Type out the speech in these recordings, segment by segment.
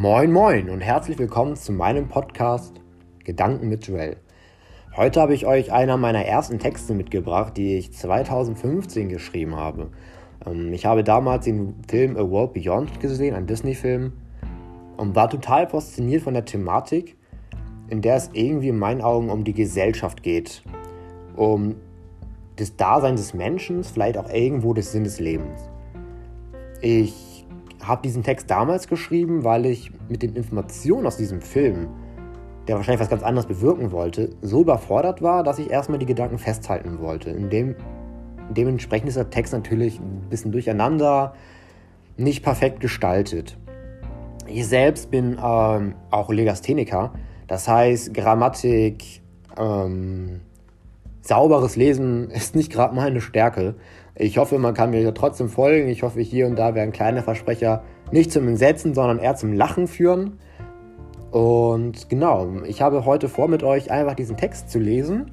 Moin Moin und herzlich willkommen zu meinem Podcast Gedanken mit Joel. Heute habe ich euch einer meiner ersten Texte mitgebracht, die ich 2015 geschrieben habe. Ähm, ich habe damals den Film A World Beyond gesehen, ein Disney-Film, und war total fasziniert von der Thematik, in der es irgendwie in meinen Augen um die Gesellschaft geht. Um das Dasein des Menschen, vielleicht auch irgendwo des Sinn des Lebens. Ich habe diesen Text damals geschrieben, weil ich mit den Informationen aus diesem Film, der wahrscheinlich was ganz anderes bewirken wollte, so überfordert war, dass ich erstmal die Gedanken festhalten wollte. In dem, dementsprechend ist der Text natürlich ein bisschen durcheinander, nicht perfekt gestaltet. Ich selbst bin ähm, auch Legastheniker, das heißt Grammatik, ähm, sauberes Lesen ist nicht gerade meine Stärke. Ich hoffe, man kann mir trotzdem folgen. Ich hoffe, hier und da werden kleine Versprecher nicht zum Entsetzen, sondern eher zum Lachen führen. Und genau, ich habe heute vor, mit euch einfach diesen Text zu lesen,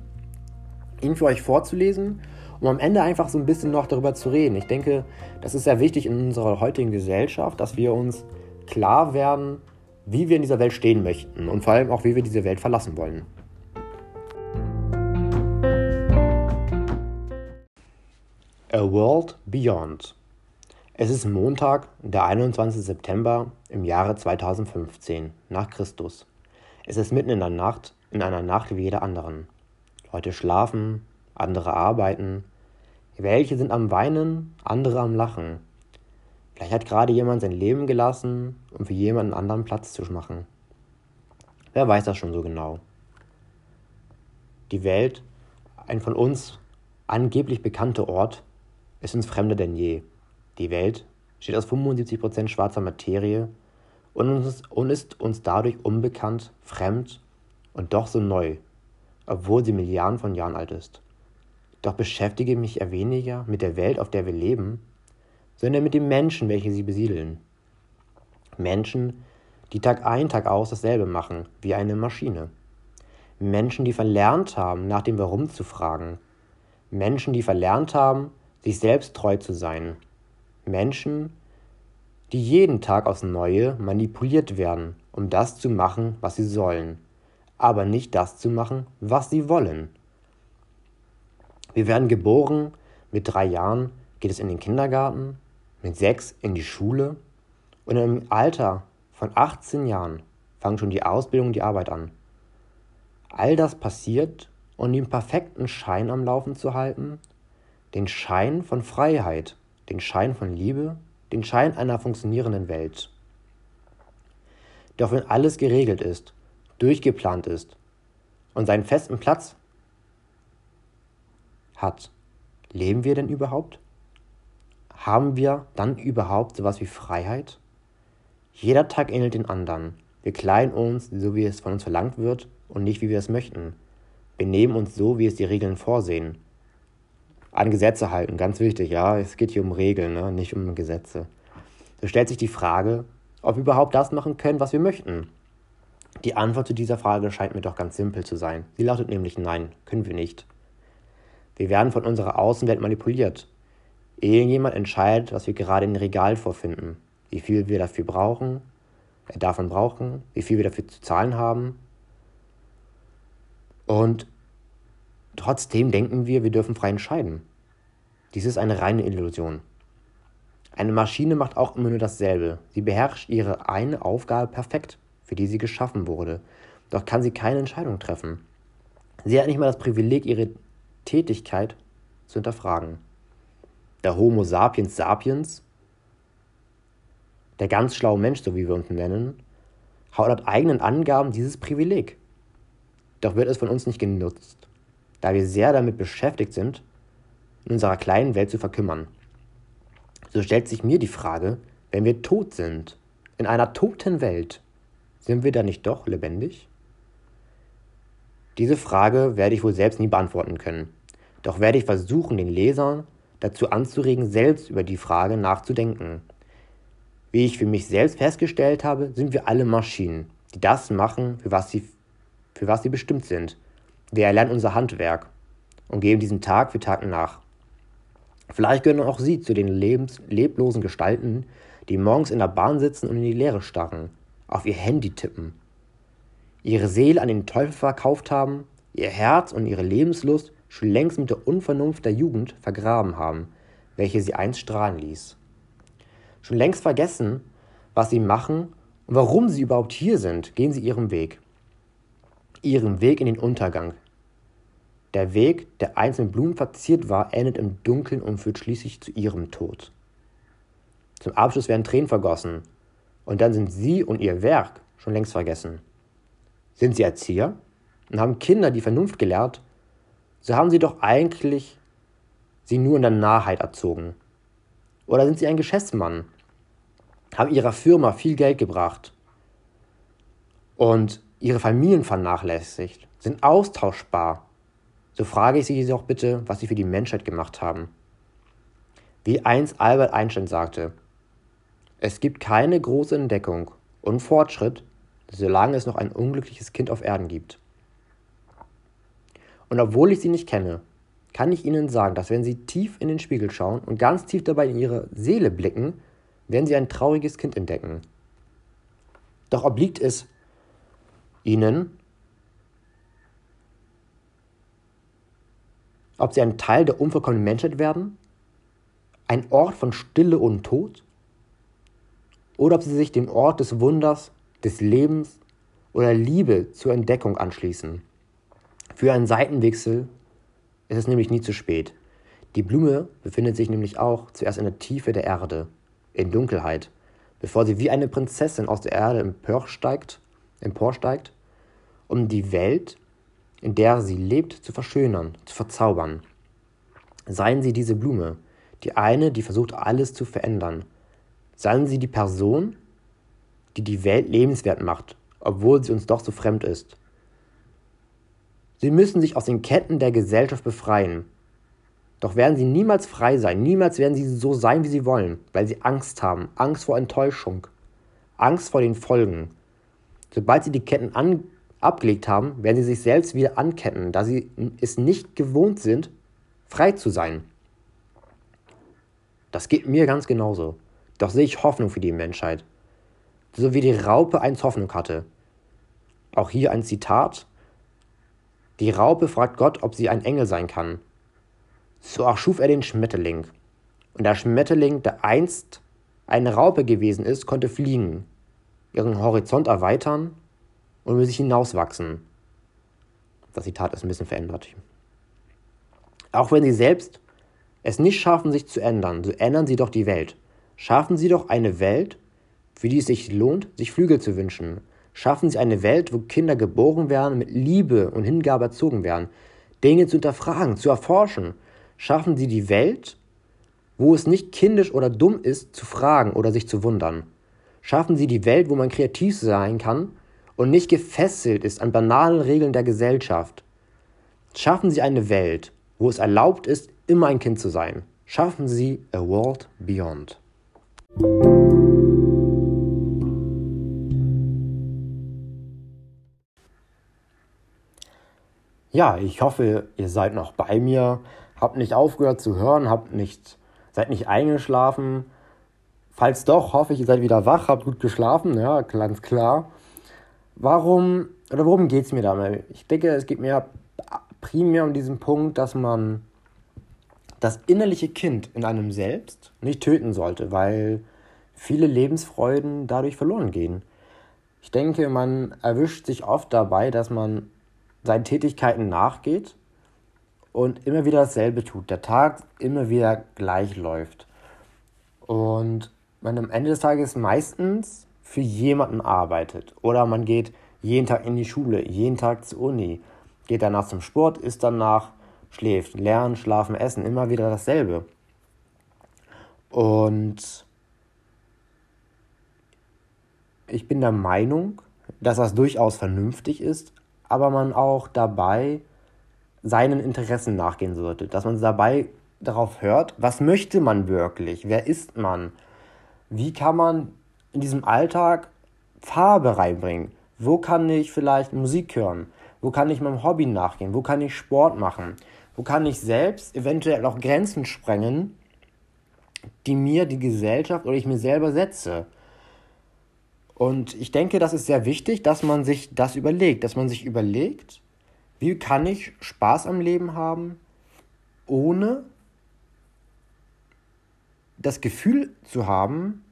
ihn für euch vorzulesen, um am Ende einfach so ein bisschen noch darüber zu reden. Ich denke, das ist sehr wichtig in unserer heutigen Gesellschaft, dass wir uns klar werden, wie wir in dieser Welt stehen möchten und vor allem auch, wie wir diese Welt verlassen wollen. A World Beyond. Es ist Montag, der 21. September im Jahre 2015 nach Christus. Es ist mitten in der Nacht, in einer Nacht wie jeder anderen. Leute schlafen, andere arbeiten. Welche sind am Weinen, andere am Lachen. Vielleicht hat gerade jemand sein Leben gelassen, um für jemanden anderen Platz zu machen. Wer weiß das schon so genau? Die Welt, ein von uns angeblich bekannter Ort, ist uns fremder denn je. Die Welt steht aus 75% schwarzer Materie und, ist uns dadurch unbekannt, fremd und doch so neu, obwohl sie Milliarden von Jahren alt ist. Doch beschäftige mich eher weniger mit der Welt, auf der wir leben, sondern mit den Menschen, welche sie besiedeln. Menschen, die Tag ein, Tag aus dasselbe machen, wie eine Maschine. Menschen, die verlernt haben, nach dem Warum zu fragen. Menschen, die verlernt haben, sich selbst treu zu sein. Menschen, die jeden Tag aufs Neue manipuliert werden, um das zu machen, was sie sollen, aber nicht das zu machen, was sie wollen. Wir werden geboren, mit drei Jahren geht es in den Kindergarten, mit sechs in die Schule und im Alter von 18 Jahren fangen schon die Ausbildung und die Arbeit an. All das passiert, um den perfekten Schein am Laufen zu halten den Schein von Freiheit, den Schein von Liebe, den Schein einer funktionierenden Welt. Doch wenn alles geregelt ist, durchgeplant ist und seinen festen Platz hat, leben wir denn überhaupt? Haben wir dann überhaupt sowas wie Freiheit? Jeder Tag ähnelt den anderen. Wir kleiden uns, so wie es von uns verlangt wird und nicht wie wir es möchten. Wir nehmen uns so, wie es die Regeln vorsehen an Gesetze halten, ganz wichtig, ja. Es geht hier um Regeln, ne? nicht um Gesetze. So stellt sich die Frage, ob wir überhaupt das machen können, was wir möchten. Die Antwort zu dieser Frage scheint mir doch ganz simpel zu sein. Sie lautet nämlich nein, können wir nicht. Wir werden von unserer Außenwelt manipuliert. Irgendjemand entscheidet, was wir gerade im Regal vorfinden, wie viel wir dafür brauchen, äh, davon brauchen, wie viel wir dafür zu zahlen haben. Und Trotzdem denken wir, wir dürfen frei entscheiden. Dies ist eine reine Illusion. Eine Maschine macht auch immer nur dasselbe. Sie beherrscht ihre eine Aufgabe perfekt, für die sie geschaffen wurde. Doch kann sie keine Entscheidung treffen. Sie hat nicht mal das Privileg, ihre Tätigkeit zu hinterfragen. Der Homo sapiens sapiens, der ganz schlaue Mensch, so wie wir uns nennen, hat laut eigenen Angaben dieses Privileg. Doch wird es von uns nicht genutzt da wir sehr damit beschäftigt sind, in unserer kleinen Welt zu verkümmern. So stellt sich mir die Frage, wenn wir tot sind, in einer toten Welt, sind wir dann nicht doch lebendig? Diese Frage werde ich wohl selbst nie beantworten können. Doch werde ich versuchen, den Lesern dazu anzuregen, selbst über die Frage nachzudenken. Wie ich für mich selbst festgestellt habe, sind wir alle Maschinen, die das machen, für was sie, für was sie bestimmt sind. Wir erlernen unser Handwerk und geben diesem Tag für Tag nach. Vielleicht gehören auch Sie zu den lebens leblosen Gestalten, die morgens in der Bahn sitzen und in die Leere starren, auf ihr Handy tippen, ihre Seele an den Teufel verkauft haben, ihr Herz und ihre Lebenslust schon längst mit der Unvernunft der Jugend vergraben haben, welche sie einst strahlen ließ. Schon längst vergessen, was sie machen und warum sie überhaupt hier sind, gehen sie ihren Weg. Ihren Weg in den Untergang. Der Weg, der einst mit Blumen verziert war, endet im Dunkeln und führt schließlich zu ihrem Tod. Zum Abschluss werden Tränen vergossen, und dann sind sie und ihr Werk schon längst vergessen. Sind sie Erzieher und haben Kinder die Vernunft gelehrt, so haben sie doch eigentlich sie nur in der Narrheit erzogen. Oder sind sie ein Geschäftsmann, haben ihrer Firma viel Geld gebracht und ihre Familien vernachlässigt, sind austauschbar. So frage ich sie doch bitte, was sie für die Menschheit gemacht haben. Wie einst Albert Einstein sagte, es gibt keine große Entdeckung und Fortschritt, solange es noch ein unglückliches Kind auf Erden gibt. Und obwohl ich sie nicht kenne, kann ich Ihnen sagen, dass wenn Sie tief in den Spiegel schauen und ganz tief dabei in Ihre Seele blicken, werden Sie ein trauriges Kind entdecken. Doch obliegt es Ihnen, ob Sie ein Teil der unvollkommenen Menschheit werden, ein Ort von Stille und Tod, oder ob Sie sich dem Ort des Wunders, des Lebens oder Liebe zur Entdeckung anschließen. Für einen Seitenwechsel ist es nämlich nie zu spät. Die Blume befindet sich nämlich auch zuerst in der Tiefe der Erde, in Dunkelheit, bevor sie wie eine Prinzessin aus der Erde emporsteigt, emporsteigt um die Welt, in der sie lebt, zu verschönern, zu verzaubern. Seien Sie diese Blume, die eine, die versucht, alles zu verändern. Seien Sie die Person, die die Welt lebenswert macht, obwohl sie uns doch so fremd ist. Sie müssen sich aus den Ketten der Gesellschaft befreien. Doch werden sie niemals frei sein, niemals werden sie so sein, wie sie wollen, weil sie Angst haben, Angst vor Enttäuschung, Angst vor den Folgen. Sobald sie die Ketten an, abgelegt haben, werden sie sich selbst wieder anketten, da sie es nicht gewohnt sind, frei zu sein. Das geht mir ganz genauso. Doch sehe ich Hoffnung für die Menschheit. So wie die Raupe einst Hoffnung hatte. Auch hier ein Zitat die Raupe fragt Gott, ob sie ein Engel sein kann. So erschuf er den Schmetterling. Und der Schmetterling, der einst eine Raupe gewesen ist, konnte fliegen, ihren Horizont erweitern und über sich hinauswachsen. Das Zitat ist ein bisschen verändert. Auch wenn sie selbst es nicht schaffen, sich zu ändern, so ändern sie doch die Welt. Schaffen sie doch eine Welt, für die es sich lohnt, sich Flügel zu wünschen, Schaffen Sie eine Welt, wo Kinder geboren werden, mit Liebe und Hingabe erzogen werden, Dinge zu hinterfragen, zu erforschen. Schaffen Sie die Welt, wo es nicht kindisch oder dumm ist, zu fragen oder sich zu wundern. Schaffen Sie die Welt, wo man kreativ sein kann und nicht gefesselt ist an banalen Regeln der Gesellschaft. Schaffen Sie eine Welt, wo es erlaubt ist, immer ein Kind zu sein. Schaffen Sie a world beyond. Ja, ich hoffe, ihr seid noch bei mir, habt nicht aufgehört zu hören, habt nicht, seid nicht eingeschlafen. Falls doch, hoffe ich, ihr seid wieder wach, habt gut geschlafen, ja, ganz klar. Warum, oder worum geht es mir dabei? Ich denke, es geht mir primär um diesen Punkt, dass man das innerliche Kind in einem selbst nicht töten sollte, weil viele Lebensfreuden dadurch verloren gehen. Ich denke, man erwischt sich oft dabei, dass man seinen Tätigkeiten nachgeht und immer wieder dasselbe tut. Der Tag immer wieder gleich läuft. Und man am Ende des Tages meistens für jemanden arbeitet. Oder man geht jeden Tag in die Schule, jeden Tag zur Uni, geht danach zum Sport, isst danach, schläft, lernen, schlafen, essen, immer wieder dasselbe. Und ich bin der Meinung, dass das durchaus vernünftig ist, aber man auch dabei seinen Interessen nachgehen sollte. Dass man dabei darauf hört, was möchte man wirklich? Wer ist man? Wie kann man in diesem Alltag Farbe reinbringen? Wo kann ich vielleicht Musik hören? Wo kann ich meinem Hobby nachgehen? Wo kann ich Sport machen? Wo kann ich selbst eventuell auch Grenzen sprengen, die mir die Gesellschaft oder ich mir selber setze? Und ich denke, das ist sehr wichtig, dass man sich das überlegt, dass man sich überlegt, wie kann ich Spaß am Leben haben, ohne das Gefühl zu haben,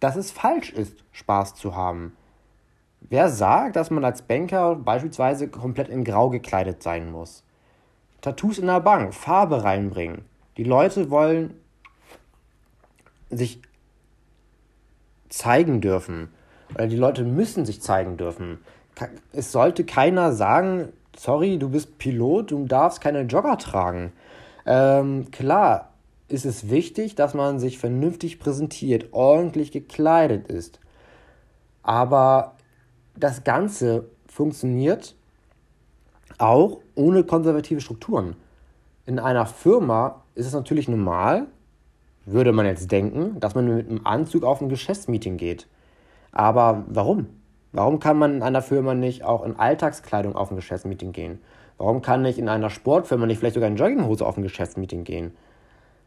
dass es falsch ist, Spaß zu haben. Wer sagt, dass man als Banker beispielsweise komplett in Grau gekleidet sein muss? Tattoos in der Bank, Farbe reinbringen. Die Leute wollen sich zeigen dürfen. Oder die Leute müssen sich zeigen dürfen. Es sollte keiner sagen, sorry, du bist Pilot, du darfst keine Jogger tragen. Ähm, klar ist es wichtig, dass man sich vernünftig präsentiert, ordentlich gekleidet ist. Aber das Ganze funktioniert auch ohne konservative Strukturen. In einer Firma ist es natürlich normal, würde man jetzt denken, dass man mit einem Anzug auf ein Geschäftsmeeting geht. Aber warum? Warum kann man in einer Firma nicht auch in Alltagskleidung auf ein Geschäftsmeeting gehen? Warum kann ich in einer Sportfirma nicht vielleicht sogar in Jogginghose auf ein Geschäftsmeeting gehen?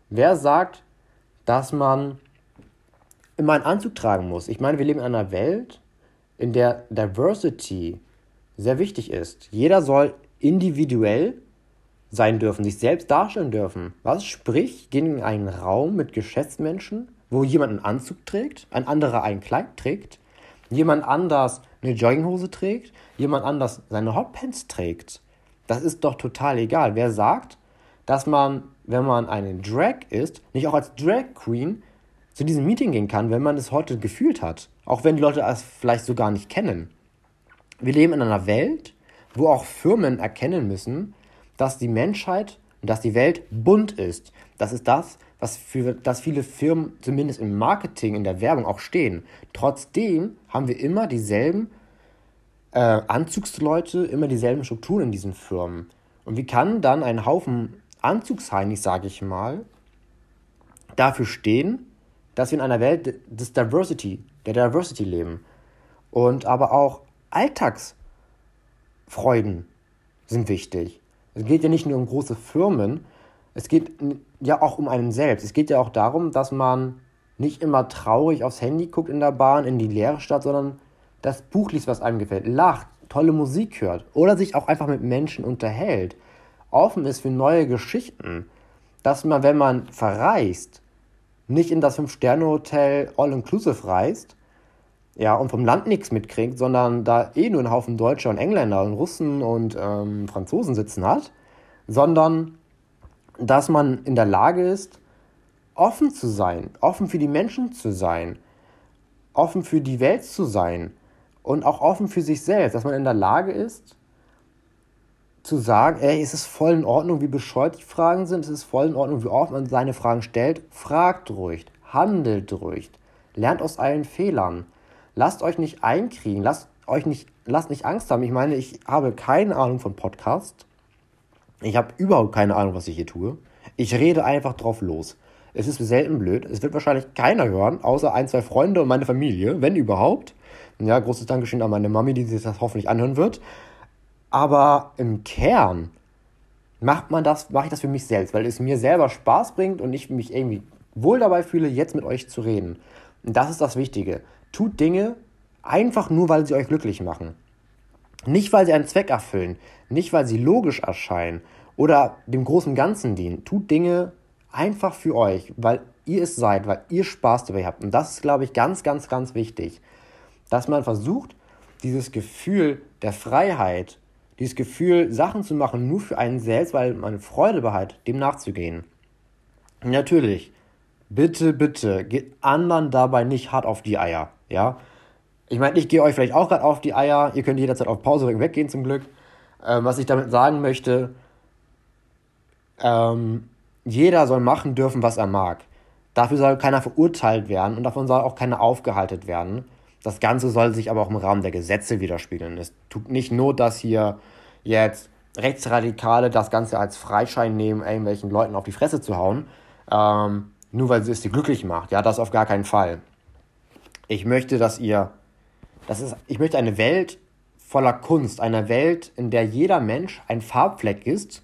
Wer sagt, dass man immer einen Anzug tragen muss? Ich meine, wir leben in einer Welt, in der Diversity sehr wichtig ist. Jeder soll individuell sein dürfen, sich selbst darstellen dürfen. Was sprich, gehen in einen Raum mit Geschäftsmenschen, wo jemand einen Anzug trägt, ein anderer ein Kleid trägt, jemand anders eine Jogginghose trägt, jemand anders seine Hotpants trägt. Das ist doch total egal. Wer sagt, dass man, wenn man eine Drag ist, nicht auch als Drag Queen zu diesem Meeting gehen kann, wenn man es heute gefühlt hat. Auch wenn die Leute es vielleicht so gar nicht kennen. Wir leben in einer Welt, wo auch Firmen erkennen müssen, dass die Menschheit und dass die Welt bunt ist. Das ist das, was für das viele Firmen zumindest im Marketing, in der Werbung auch stehen. Trotzdem haben wir immer dieselben äh, Anzugsleute, immer dieselben Strukturen in diesen Firmen. Und wie kann dann ein Haufen Anzugsheinis, sage ich mal, dafür stehen, dass wir in einer Welt des Diversity, der Diversity leben. Und aber auch Alltagsfreuden sind wichtig. Es geht ja nicht nur um große Firmen, es geht ja auch um einen selbst. Es geht ja auch darum, dass man nicht immer traurig aufs Handy guckt in der Bahn, in die leere Stadt, sondern das Buch liest, was einem gefällt, lacht, tolle Musik hört oder sich auch einfach mit Menschen unterhält, offen ist für neue Geschichten, dass man, wenn man verreist, nicht in das Fünf-Sterne-Hotel All-Inclusive reist, ja, und vom Land nichts mitkriegt, sondern da eh nur einen Haufen Deutscher und Engländer und Russen und ähm, Franzosen sitzen hat, sondern dass man in der Lage ist, offen zu sein, offen für die Menschen zu sein, offen für die Welt zu sein und auch offen für sich selbst, dass man in der Lage ist, zu sagen, ey, es ist voll in Ordnung, wie bescheuert die Fragen sind, es ist voll in Ordnung, wie oft man seine Fragen stellt, fragt ruhig, handelt ruhig, lernt aus allen Fehlern. Lasst euch nicht einkriegen, lasst euch nicht, lasst nicht Angst haben. Ich meine, ich habe keine Ahnung von Podcast. Ich habe überhaupt keine Ahnung, was ich hier tue. Ich rede einfach drauf los. Es ist selten blöd. Es wird wahrscheinlich keiner hören, außer ein, zwei Freunde und meine Familie, wenn überhaupt. Ja, großes Dankeschön an meine Mami, die sich das hoffentlich anhören wird. Aber im Kern macht man das, mache ich das für mich selbst, weil es mir selber Spaß bringt und ich mich irgendwie wohl dabei fühle, jetzt mit euch zu reden. Und das ist das Wichtige. Tut Dinge einfach nur, weil sie euch glücklich machen. Nicht, weil sie einen Zweck erfüllen, nicht, weil sie logisch erscheinen oder dem großen Ganzen dienen. Tut Dinge einfach für euch, weil ihr es seid, weil ihr Spaß dabei habt. Und das ist, glaube ich, ganz, ganz, ganz wichtig, dass man versucht, dieses Gefühl der Freiheit dieses Gefühl, Sachen zu machen, nur für einen selbst, weil man Freude behält, dem nachzugehen. Natürlich, bitte, bitte, geht anderen dabei nicht hart auf die Eier, ja. Ich meine, ich gehe euch vielleicht auch gerade auf die Eier, ihr könnt jederzeit auf Pause weggehen zum Glück. Ähm, was ich damit sagen möchte, ähm, jeder soll machen dürfen, was er mag. Dafür soll keiner verurteilt werden und davon soll auch keiner aufgehalten werden. Das Ganze soll sich aber auch im Rahmen der Gesetze widerspiegeln. Es tut nicht Not, dass hier jetzt Rechtsradikale das Ganze als Freischein nehmen, irgendwelchen Leuten auf die Fresse zu hauen, ähm, nur weil es sie glücklich macht. Ja, das auf gar keinen Fall. Ich möchte, dass ihr, das ist, ich möchte eine Welt voller Kunst, eine Welt, in der jeder Mensch ein Farbfleck ist,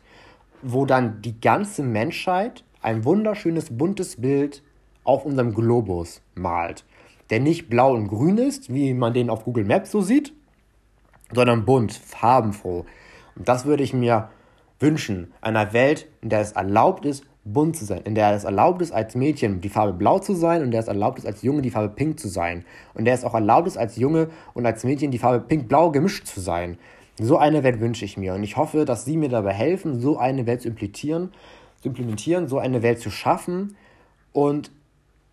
wo dann die ganze Menschheit ein wunderschönes buntes Bild auf unserem Globus malt. Der nicht blau und grün ist, wie man den auf Google Maps so sieht, sondern bunt, farbenfroh. Und das würde ich mir wünschen. Einer Welt, in der es erlaubt ist, bunt zu sein, in der es erlaubt ist, als Mädchen die Farbe blau zu sein und der es erlaubt ist, als Junge die Farbe pink zu sein. Und der es auch erlaubt ist, als Junge und als Mädchen die Farbe pink-blau gemischt zu sein. So eine Welt wünsche ich mir und ich hoffe, dass Sie mir dabei helfen, so eine Welt zu implementieren, zu implementieren, so eine Welt zu schaffen und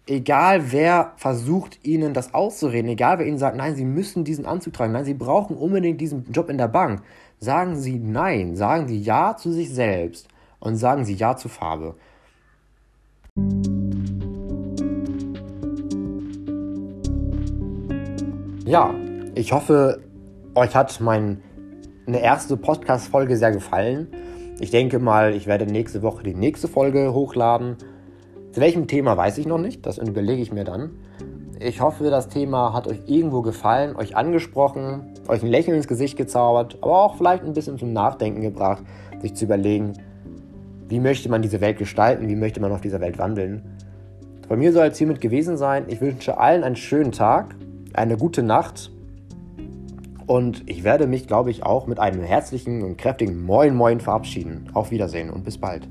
egal wer versucht, ihnen das auszureden, egal wer ihnen sagt, nein, sie müssen diesen Anzug tragen, nein, sie brauchen unbedingt diesen Job in der Bank, sagen sie nein, sagen sie ja zu sich selbst und sagen sie ja zu Farbe. Ja, ich hoffe, euch hat meine erste Podcast-Folge sehr gefallen. Ich denke mal, ich werde nächste Woche die nächste Folge hochladen. Zu welchem Thema weiß ich noch nicht, das überlege ich mir dann. Ich hoffe, das Thema hat euch irgendwo gefallen, euch angesprochen, euch ein Lächeln ins Gesicht gezaubert, aber auch vielleicht ein bisschen zum Nachdenken gebracht, sich zu überlegen, wie möchte man diese Welt gestalten, wie möchte man auf dieser Welt wandeln. Bei mir soll es hiermit gewesen sein. Ich wünsche allen einen schönen Tag, eine gute Nacht und ich werde mich, glaube ich, auch mit einem herzlichen und kräftigen Moin Moin verabschieden. Auf Wiedersehen und bis bald.